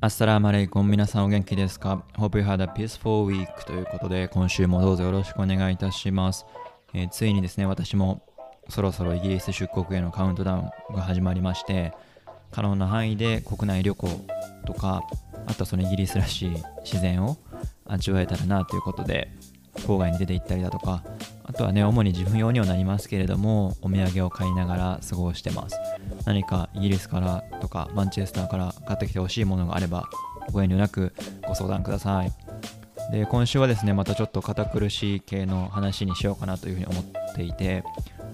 アッサラーマレイコン皆さんお元気ですか ?Hope you had a peaceful week ということで今週もどうぞよろしくお願いいたします、えーついにですね私もそろそろイギリス出国へのカウントダウンが始まりまして可能な範囲で国内旅行とかあとそのイギリスらしい自然を味わえたらなということで郊外に出て行ったりだとかあとはね主に自分用にはなりますけれどもお土産を買いながら過ごしてます。何かイギリスからとかマンチェスターから買ってきてほしいものがあればご遠慮なくご相談ください。で今週はですねまたちょっと堅苦しい系の話にしようかなというふうに思っていて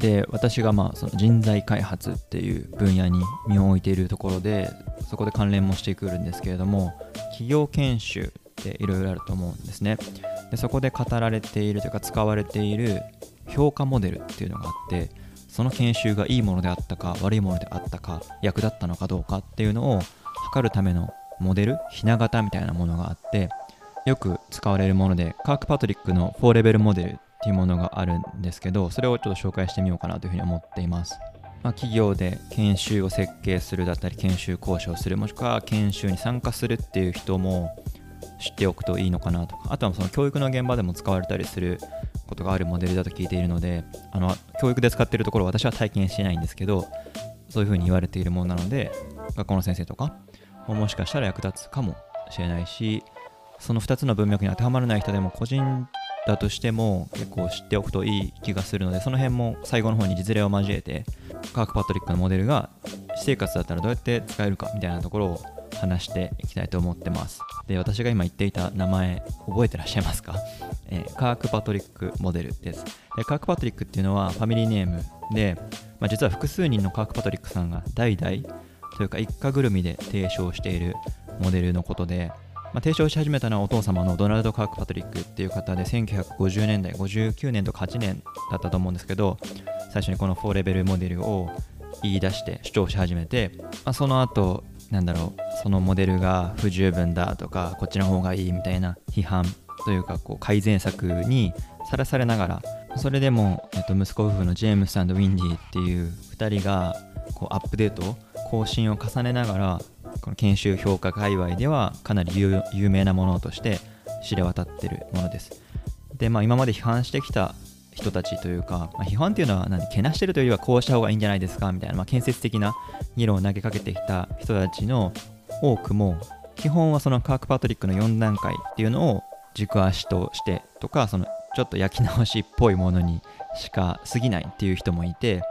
で私がまあその人材開発っていう分野に身を置いているところでそこで関連もしてくるんですけれども企業研修っていろいろあると思うんですね。でそこで語られているというか使われている評価モデルっていうのがあってその研修がいいものであったか悪いものであったか役立ったのかどうかっていうのを測るためのモデルひな形みたいなものがあってよく使われるものでカーク・パトリックの4レベルモデルっていうものがあるんですけどそれをちょっと紹介してみようかなというふうに思っています、まあ、企業で研修を設計するだったり研修交渉するもしくは研修に参加するっていう人も知っておくといいのかなとかあとはその教育の現場でも使われたりすることがあるモデルだと聞いているのであの教育で使っているところ私は体験してないんですけどそういうふうに言われているものなので学校の先生とかももしかしたら役立つかもしれないしその2つの文脈に当てはまらない人でも個人だとしても結構知っておくといい気がするのでその辺も最後の方に実例を交えてカーク・パトリックのモデルが私生活だったらどうやって使えるかみたいなところを話していきたいと思ってます。で私が今言っていた名前覚えてらっしゃいますか、えーカーク・パトリックモデルです。でカーク・パトリックっていうのはファミリーネームで、まあ、実は複数人のカーク・パトリックさんが代々というか一家ぐるみで提唱しているモデルのことで、まあ、提唱し始めたのはお父様のドナルド・カーク・パトリックっていう方で1950年代59年とか8年だったと思うんですけど最初にこの4レベルモデルを言い出して主張し始めて、まあ、その後なんだろうそのモデルが不十分だとかこっちの方がいいみたいな批判というかこう改善策にさらされながらそれでも、えっと、息子夫婦のジェームスウィンディーっていう2人がこうアップデート更新を重ねながらこの研修評価界隈ではかなり有名なものとして知れ渡ってるものです。でまあ今まで批判してきた人たちというか、まあ、批判っていうのは何？けなしてるというよりはこうした方がいいんじゃないですか？みたいな、まあ、建設的な議論を投げかけてきた人たちの多くも基本はそのカーク・パトリックの4段階っていうのを軸足としてとかそのちょっと焼き直しっぽいものにしか過ぎないっていう人もいて、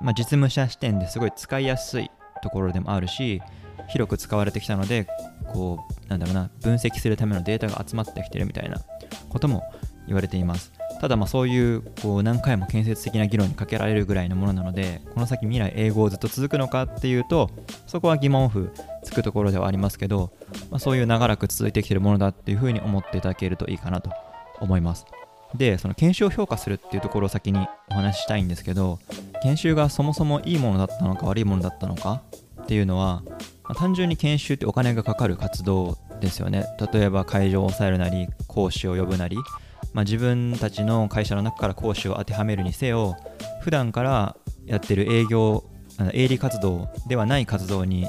まあ、実務者視点ですごい使いやすいところでもあるし広く使われてきたのでこうなんだろうな分析するためのデータが集まってきてるみたいなことも言われています。ただまあそういうこう何回も建設的な議論にかけられるぐらいのものなのでこの先未来英語をずっと続くのかっていうとそこは疑問符つくところではありますけど、まあ、そういう長らく続いてきてるものだっていうふうに思っていただけるといいかなと思います。でその研修を評価するっていうところを先にお話ししたいんですけど研修がそもそもいいものだったのか悪いものだったのかっていうのは、まあ単純に研修ってお金がかかる活動ですよね。例えば会場を抑えるなり講師を呼ぶなりまあ、自分たちの会社の中から講師を当てはめるにせよ普段からやってる営業営利活動ではない活動に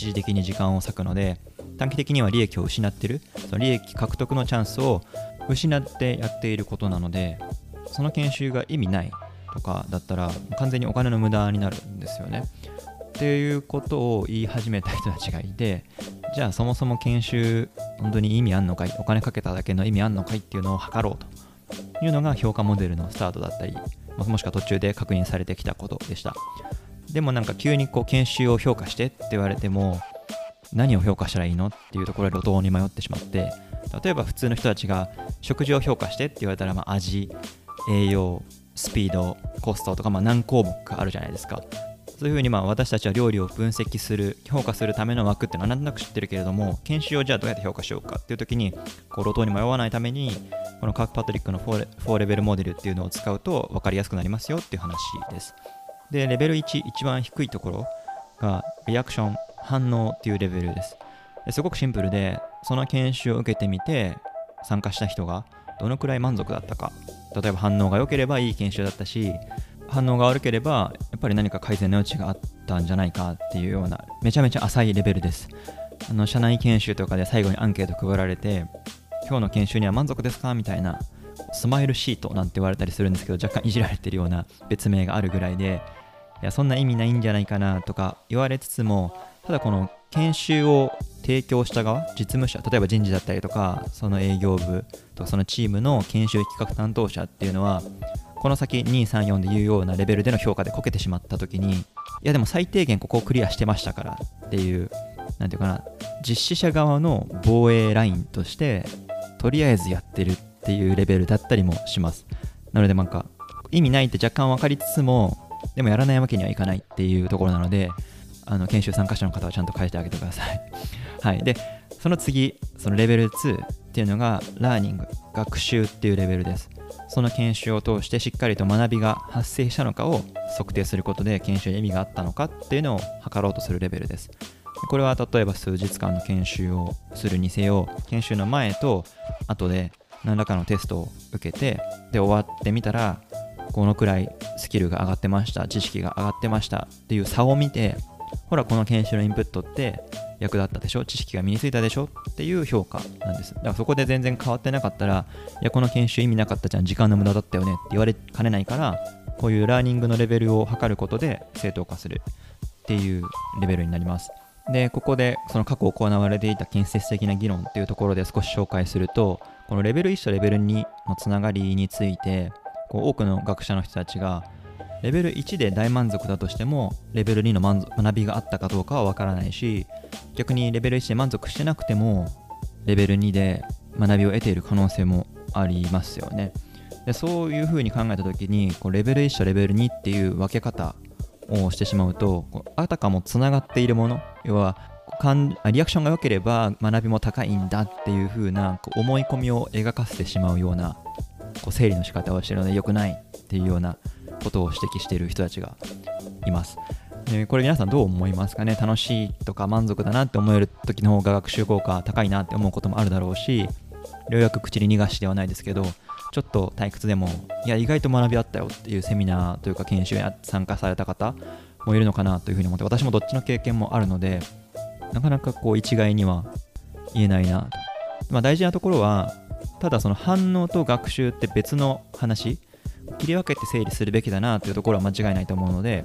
一時的に時間を割くので短期的には利益を失ってるその利益獲得のチャンスを失ってやっていることなのでその研修が意味ないとかだったら完全にお金の無駄になるんですよね。っていうことを言い始めた人たちがいてじゃあそもそも研修本当に意味あんのかいお金かけただけの意味あんのかいっていうのを測ろうというのが評価モデルのスタートだったりもしくは途中で確認されてきたことでした。でもなんか急にこう研修を評価してって言われても何を評価したらいいのっていうところで路頭に迷ってしまって例えば普通の人たちが食事を評価してって言われたら、まあ、味栄養スピードコストとか、まあ、何項目かあるじゃないですか。そういうふうにまあ私たちは料理を分析する評価するための枠っていうのはなんとなく知ってるけれども研修をじゃあどうやって評価しようかっていう時にこう路頭に迷わないためにこのカーク・パトリックの 4, レ4レベルモデルっていうのを使うと分かりやすくなりますよっていう話です。でレベル1一番低いところがリアクション反応っていうレベルです。ですごくシンプルでその研修を受けてみて参加した人がどのくらい満足だったか。例えば反応が良ければいい研修だったし反応が悪ければやっぱり何か改善の余地があったんじゃないかっていうようなめちゃめちゃ浅いレベルです。あの社内研修とかで最後にアンケート配られて今日の研修には満足ですか？みたいなスマイルシートなんて言われたりするんですけど若干いじられてるような別名があるぐらいでいやそんな意味ないんじゃないかなとか言われつつもただこの研修を提供した側実務者例えば人事だったりとかその営業部とかそのチームの研修企画担当者っていうのはこの先234で言うようなレベルでの評価でこけてしまった時にいやでも最低限ここをクリアしてましたからっていう何て言うかな実施者側の防衛ラインとしてとりあえずやってるっていうレベルだったりもします。なのでなんか意味ないって若干分かりつつもでもやらないわけにはいかないっていうところなのであの研修参加者の方はちゃんと書いてあげてください。はい。でその次そのレベル2っていうのがラーニング学習っていうレベルです。その研修を通してしっかりと学びが発生したのかを測定することで研修に意味があったのかっていうのを測ろうとするレベルです。これは例えば数日間の研修をするにせよ研修の前と後で何らかのテストを受けてで終わってみたらこのくらいスキルが上がってました知識が上がってましたっていう差を見てほらこの研修のインプットって役立ったでしょ？知識が身についたでしょ？っていう評価なんですだからそこで全然変わってなかったらいやこの研修意味なかったじゃん時間の無駄だったよねって言われかねないからこういうラーニングのレベルを測ることで正当化するっていうレベルになります。でここでその過去行われていた建設的な議論っていうところで少し紹介するとこのレベル1とレベル2のつながりについてこう多くの学者の人たちがレベル1で大満足だとしてもレベル2の学びがあったかどうかはわからないし逆にレベル1で満足してなくてもレベル2で学びを得ている可能性もありますよね。でそういうふうに考えた時にこうレベル1とレベル2っていう分け方をしてしまうとあたかもつながっているもの要はリアクションが良ければ学びも高いんだっていう風な思い込みを描かせてしまうようなこう整理の仕方をしてるので良くないっていうようなことを指摘している人たちがいます。でこれ皆さんどう思いますかね？楽しいとか満足だなって思える時の方が学習効果高いなって思うこともあるだろうしようやく口に逃がしではないですけどちょっと退屈でもいや意外と学びあったよっていうセミナーというか研修に参加された方もいるのかなというふうに思って私もどっちの経験もあるのでなかなかこう一概には言えないなと、まあ、大事なところはただその反応と学習って別の話切り分けて整理するべきだなというところは間違いないと思うので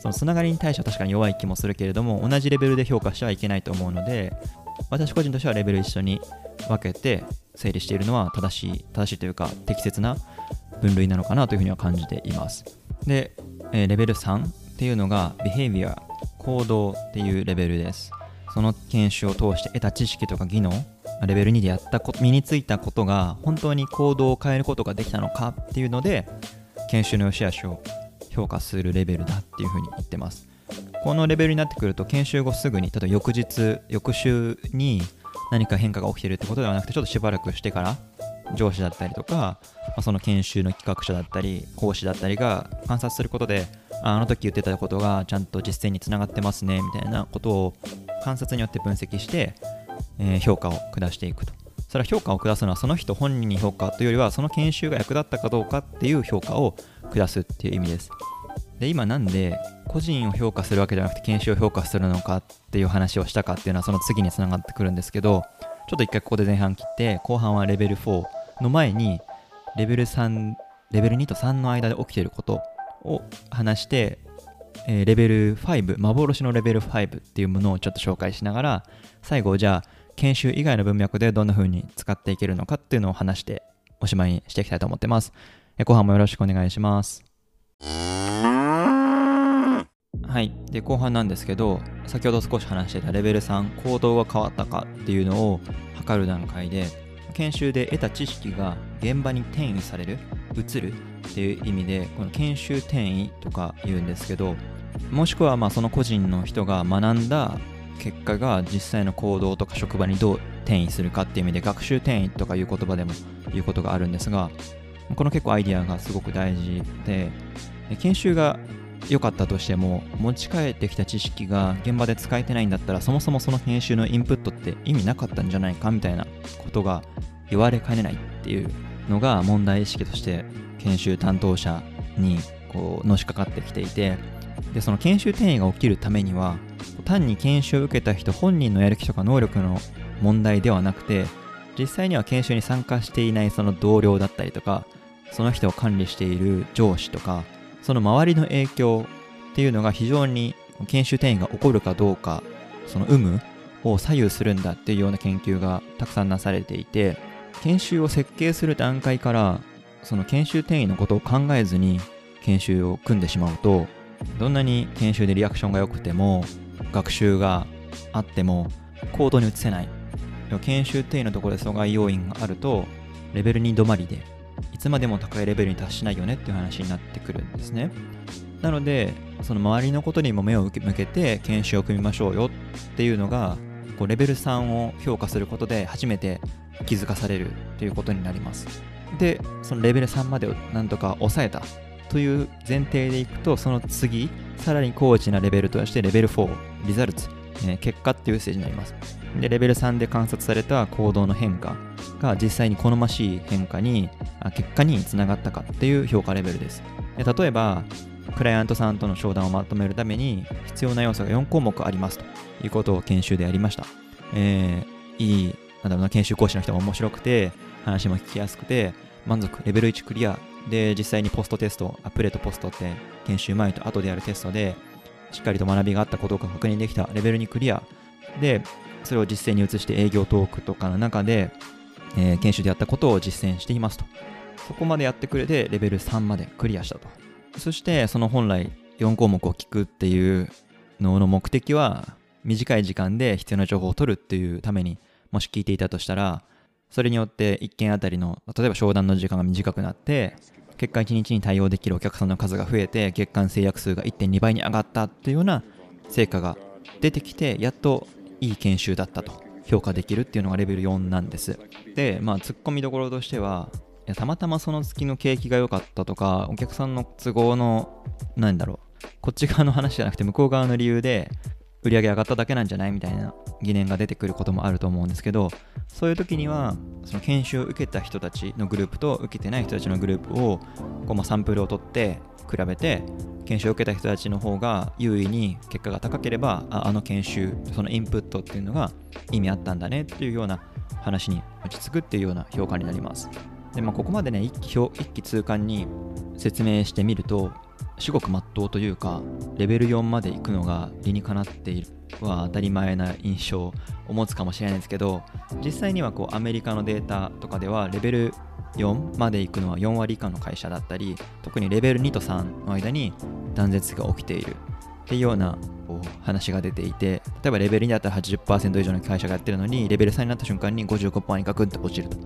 そのつながりに対しては確かに弱い気もするけれども同じレベルで評価してはいけないと思うので私個人としてはレベル一緒に分けて整理しているのは正しい正しいというか適切な分類なのかなというふうには感じています。で、えー、レベル3っていうのが behavior 行動っていうレベルです。その研修を通して得た知識とか技能レベル2でやったこ身についたことが本当に行動を変えることができたのかっていうので研修の良し悪しを評価するレベルだっていうふうに言ってます。このレベルになってくると研修後すぐに例えば翌日翌週に何か変化が起きてるってことではなくてちょっとしばらくしてから上司だったりとか、まあ、その研修の企画者だったり講師だったりが観察することであの時言ってたことがちゃんと実践につながってますねみたいなことを観察によって分析して、え、評価を下していくと。それは評価を下すのはその人本人に評価というよりはその研修が役立ったかどうかっていう評価を下すっていう意味です。で今なんで個人を評価するわけじゃなくて研修を評価するのかっていう話をしたかっていうのはその次につながってくるんですけどちょっと一回ここで前半切って後半はレベル4の前にレベル3レベル2と3の間で起きてることを話して、えー、レベル5幻のレベル5っていうものをちょっと紹介しながら最後じゃあ研修以外の文脈でどんな風に使っていけるのかっていうのを話しておしまいにしていきたいと思ってます。え後半もよろしくお願いします。はい。で、後半なんですけど、先ほど少し話してたレベル3、行動が変わったかっていうのを測る段階で、研修で得た知識が現場に転移される、移るっていう意味で、この研修転移とか言うんですけど、もしくはまあその個人の人が学んだ結果が実際の行動とか職場にどう転移するかっていう意味で学習転移とかいう言葉でも言うことがあるんですがこの結構アイディアがすごく大事で研修が良かったとしても持ち帰ってきた知識が現場で使えてないんだったらそもそもその研修のインプットって意味なかったんじゃないかみたいなことが言われかねないっていうのが問題意識として研修担当者にこうのしかかってきていてでその研修転移が起きるためには単に研修を受けた人本人のやる気とか能力の問題ではなくて実際には研修に参加していないその同僚だったりとかその人を管理している上司とかその周りの影響っていうのが非常に研修転移が起こるかどうかその有無を左右するんだっていうような研究がたくさんなされていて研修を設計する段階からその研修転移のことを考えずに研修を組んでしまうとどんなに研修でリアクションが良くても学習があっても行動に移せない。研修転移のところで阻害要因があるとレベル2止まりでいつまでも高いレベルに達しないよねっていう話になってくるんですね。なのでその周りのことにも目を向けて研修を組みましょうよっていうのがこうレベル3を評価することで初めて気づかされるっていうことになります。でそのレベル3までをなんとか抑えたという前提でいくとその次さらに高知なレベルとしてレベル4リザルツ、え結果っていうステージになります。でレベル3で観察された行動の変化が実際に好ましい変化に結果につながったかっていう評価レベルです例えばクライアントさんとの商談をまとめるために必要な要素が4項目ありますということを研修でやりました。えー、いい、なんだろうな、研修講師の人が面白くて、話も聞きやすくて、満足、レベル1クリア。で、実際にポストテスト、アプレとポストって研修前と後でやるテストで、しっかりと学びがあったことが確認できた、レベル2クリア。で、それを実践に移して営業トークとかの中で、えー、研修でやったことを実践していますと。そこまでやってくれて、レベル3までクリアしたと。そして、その本来4項目を聞くっていうのの目的は、短い時間で必要な情報を取るっていうためにもし聞いていたとしたらそれによって1件あたりの例えば商談の時間が短くなって結果1日に対応できるお客さんの数が増えて月間制約数が1.2倍に上がったっていうような成果が出てきてやっといい研修だったと評価できるっていうのがレベル4なんです。でまあツッコミどころとしてはいやたまたまその月の景気が良かったとかお客さんの都合の何だろうこっち側の話じゃなくて向こう側の理由で売り上げ上がっただけなんじゃないみたいな疑念が出てくることもあると思うんですけどそういう時にはその研修を受けた人たちのグループと受けてない人たちのグループをこうまサンプルを取って比べて研修を受けた人たちの方が優位に結果が高ければあの研修そのインプットっていうのが意味あったんだねっていうような話に落ち着くっていうような評価になります。で、まあ、ここまでね一気一気通貫に説明してみると至極真っ当というかレベル4まで行くのが理にかなっているは当たり前な印象を持つかもしれないですけど実際にはこうアメリカのデータとかではレベル4まで行くのは4割以下の会社だったり特にレベル2と3の間に断絶が起きている。っていうような話が出ていて例えばレベル2だったら80%以上の会社がやってるのにレベル3になった瞬間に55%にガクンと落ちると。っ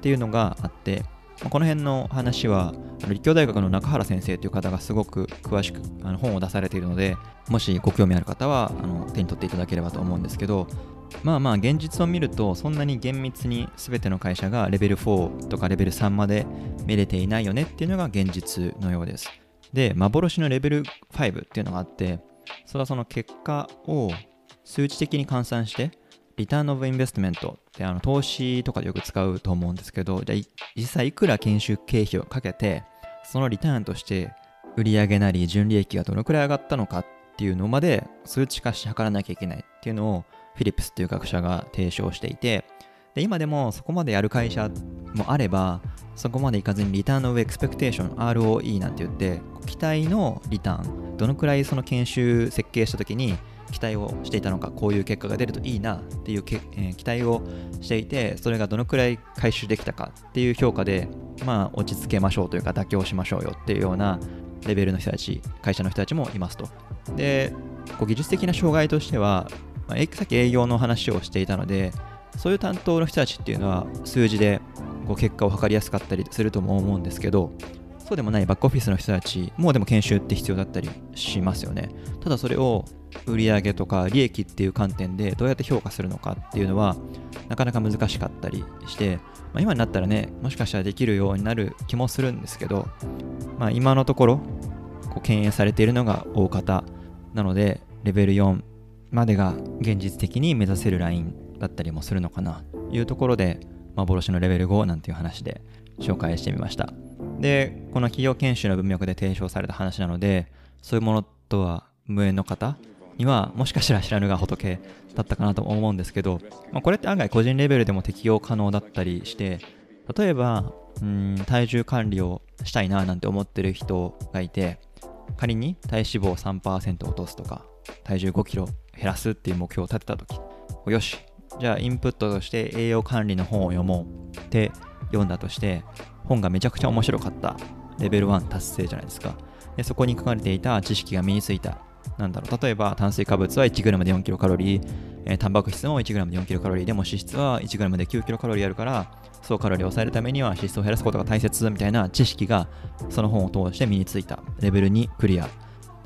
ていうのがあってこの辺の話は立教大学の中原先生という方がすごく詳しくあの本を出されているのでもしご興味ある方はあの手に取っていただければと思うんですけどまあまあ現実を見るとそんなに厳密に全ての会社がレベル4とかレベル3まで見れていないよねっていうのが現実のようです。で、幻のレベル5っていうのがあって、それはその結果を数値的に換算してリターンオブインベストメントってあの投資とかでよく使うと思うんですけど、じゃあ実際いくら研修経費をかけて、そのリターンとして売上なり純利益がどのくらい上がったのかっていうのまで数値化して測らなきゃいけないっていうのをフィリップスっていう学者が提唱していて、で今でもそこまでやる会社もあれば、そこまでいかずにリターンの上エクスペクテーション ROE なんて言って、期待のリターン、どのくらいその研修設計した時に期待をしていたのかこういう結果が出るといいなっていうけ、えー、期待をしていてそれがどのくらい回収できたかっていう評価でまあ落ち着けましょうというか妥協しましょうよっていうようなレベルの人たち会社の人たちもいますと。でこう技術的な障害としては、まあ、さっき営業の話をしていたのでそういう担当の人たちっていうのは数字でこう結果を測りやすかったりするとも思うんですけどそうでもないバックオフィスの人たちもでも研修って必要だったりしますよね。ただそれを売上とか利益っていう観点でどうやって評価するのかっていうのはなかなか難しかったりして、まあ、今になったらねもしかしたらできるようになる気もするんですけど、まあ、今のところこう敬遠されているのが大方なのでレベル4までが現実的に目指せるラインだったりもするのかなというところで幻のレベル5なんていう話で紹介してみました。でこの企業研修の文脈で提唱された話なのでそういうものとは無縁の方にはもしかしたら知らぬが仏だったかなと思うんですけど、まあ、これって案外個人レベルでも適用可能だったりして例えばうん体重管理をしたいななんて思ってる人がいて仮に体脂肪を3%落とすとか体重5キロ減らすっていう目標を立てた時よしじゃあインプットとして栄養管理の本を読もうって読んだとして本がめちゃくちゃ面白かった。レベル1達成じゃないですか。でそこに書かれていた知識が身についた。なんだろう例えば炭水化物は 1g で 4kcal、えー、タンパク質も 1g で 4kcal でも脂質は 1g で 9kcal あるから総カロリーを抑えるためには脂質を減らすことが大切みたいな知識がその本を通して身についた。レベル2クリア。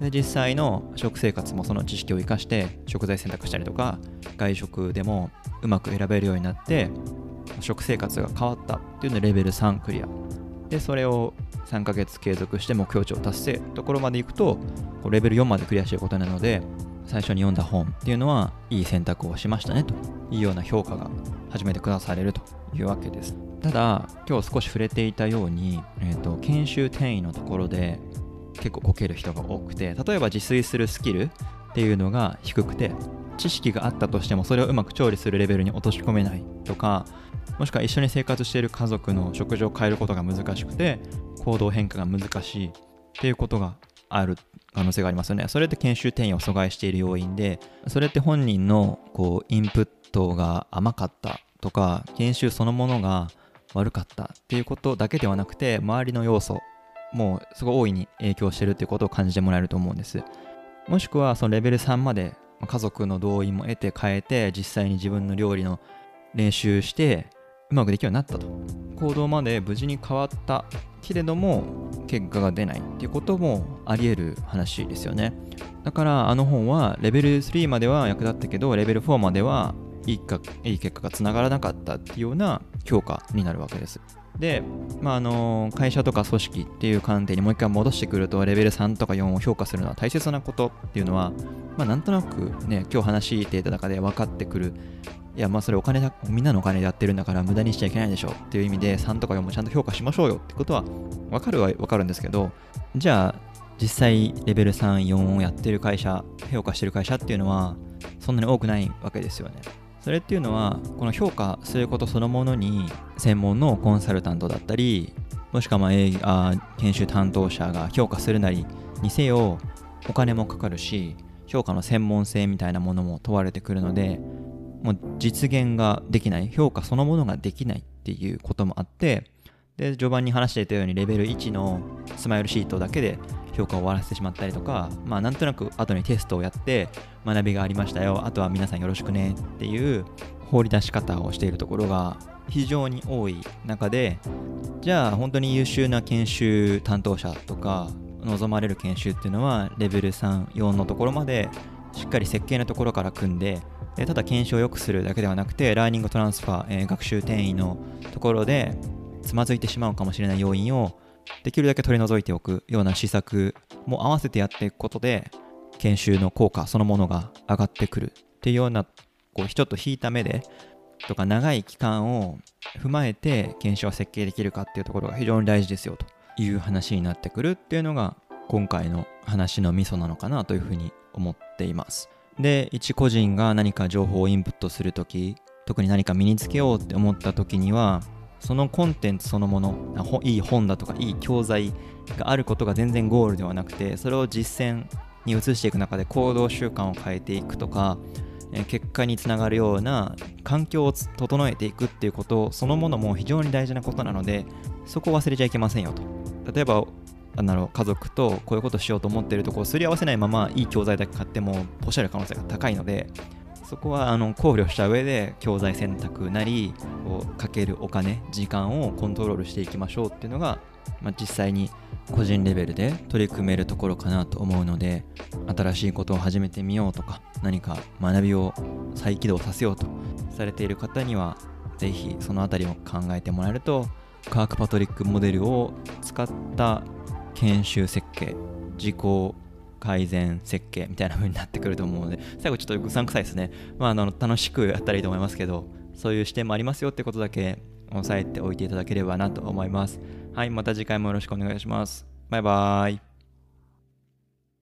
で実際の食生活もその知識を生かして食材選択したりとか外食でもうまく選べるようになって食生活が変わったっていうのでレベル3クリア。でそれを3ヶ月継続して目標値を達成ところまでいくとレベル4までクリアしていることなので最初に読んだ本っていうのはいい選択をしましたねというような評価が初めて下されるというわけです。ただ今日少し触れていたように、えーと、研修転移のところで結構こける人が多くて例えば自炊するスキルっていうのが低くて知識があったとしてもそれをうまく調理するレベルに落とし込めないとかもしくは一緒に生活している家族の食事を変えることが難しくて行動変化が難しいっていうことがある可能性がありますよね。それって研修転移を阻害している要因で、それって本人のこうインプットが甘かったとか、研修そのものが悪かったっていうことだけではなくて、周りの要素もすごい大いに影響してるっていうことを感じてもらえると思うんです。もしくはそのレベル3まで家族の同意も得て変えて、実際に自分の料理の練習してうまくできるようになったと。行動まで無事に変わったけれども結果が出ないっていうこともあり得る話ですよね。だからあの本はレベル3までは役立ったけどレベル4まではいいかいい結果がつながらなかったっていうような評価になるわけです。で、まあ、あの会社とか組織っていう観点にもう一回戻してくるとレベル3とか4を評価するのは大切なことっていうのは、まあ、なんとなくね今日話していた中で分かってくるいやまあそれお金だみんなのお金でやってるんだから無駄にしちゃいけないでしょっていう意味で3とか4もちゃんと評価しましょうよってことは分かるは分かるんですけどじゃあ実際レベル34をやってる会社評価してる会社っていうのはそんなに多くないわけですよね。それっていうのはこの評価することそのものに専門のコンサルタントだったりもしくはまああ研修担当者が評価するなりにせよお金もかかるし評価の専門性みたいなものも問われてくるのでもう実現ができない、評価そのものができないっていうこともあって、で、序盤に話していたようにレベル1のスマイルシートだけで評価を終わらせてしまったりとか、まあなんとなく後にテストをやって学びがありましたよ、あとは皆さんよろしくねっていう放り出し方をしているところが非常に多い中で、じゃあ本当に優秀な研修担当者とか望まれる研修っていうのはレベル3、4のところまでしっかり設計のところから組んでただ検証を良くするだけではなくて、ラーニングトランスファー、えー、学習転移のところでつまずいてしまうかもしれない要因をできるだけ取り除いておくような施策も合わせてやっていくことで、研修の効果そのものが上がってくるっていうような、こう、ちょっと引いた目で、とか長い期間を踏まえて検証を設計できるかっていうところが非常に大事ですよという話になってくるっていうのが今回の話のミソなのかなというふうに思っています。で、一個人が何か情報をインプットするとき、特に何か身につけようって思ったときには、そのコンテンツそのもの、いい本だとかいい教材があることが全然ゴールではなくて、それを実践に移していく中で行動習慣を変えていくとか、結果につながるような環境を整えていくっていうことそのものも非常に大事なことなのでそこを忘れちゃいけませんよと。例えばなんだろう家族とこういうことしようと思っているとこをすり合わせないままいい教材だけ買ってもポシャる可能性が高いのでそこはあの考慮した上で教材選択なりこうかけるお金時間をコントロールしていきましょうっていうのが、まあ、実際に個人レベルで取り組めるところかなと思うので新しいことを始めてみようとか何か学びを再起動させようとされている方にはぜひその辺りを考えてもらえるとカーク・パトリックモデルを使った研修設計自己改善設計みたいな風になってくると思うので 最後ちょっとうさんくさいですね、まあ、あの楽しくやったらいいと思いますけどそういう視点もありますよってことだけ押さえておいていただければなと思います。はいまた次回もよろしくお願いします。バイバーイ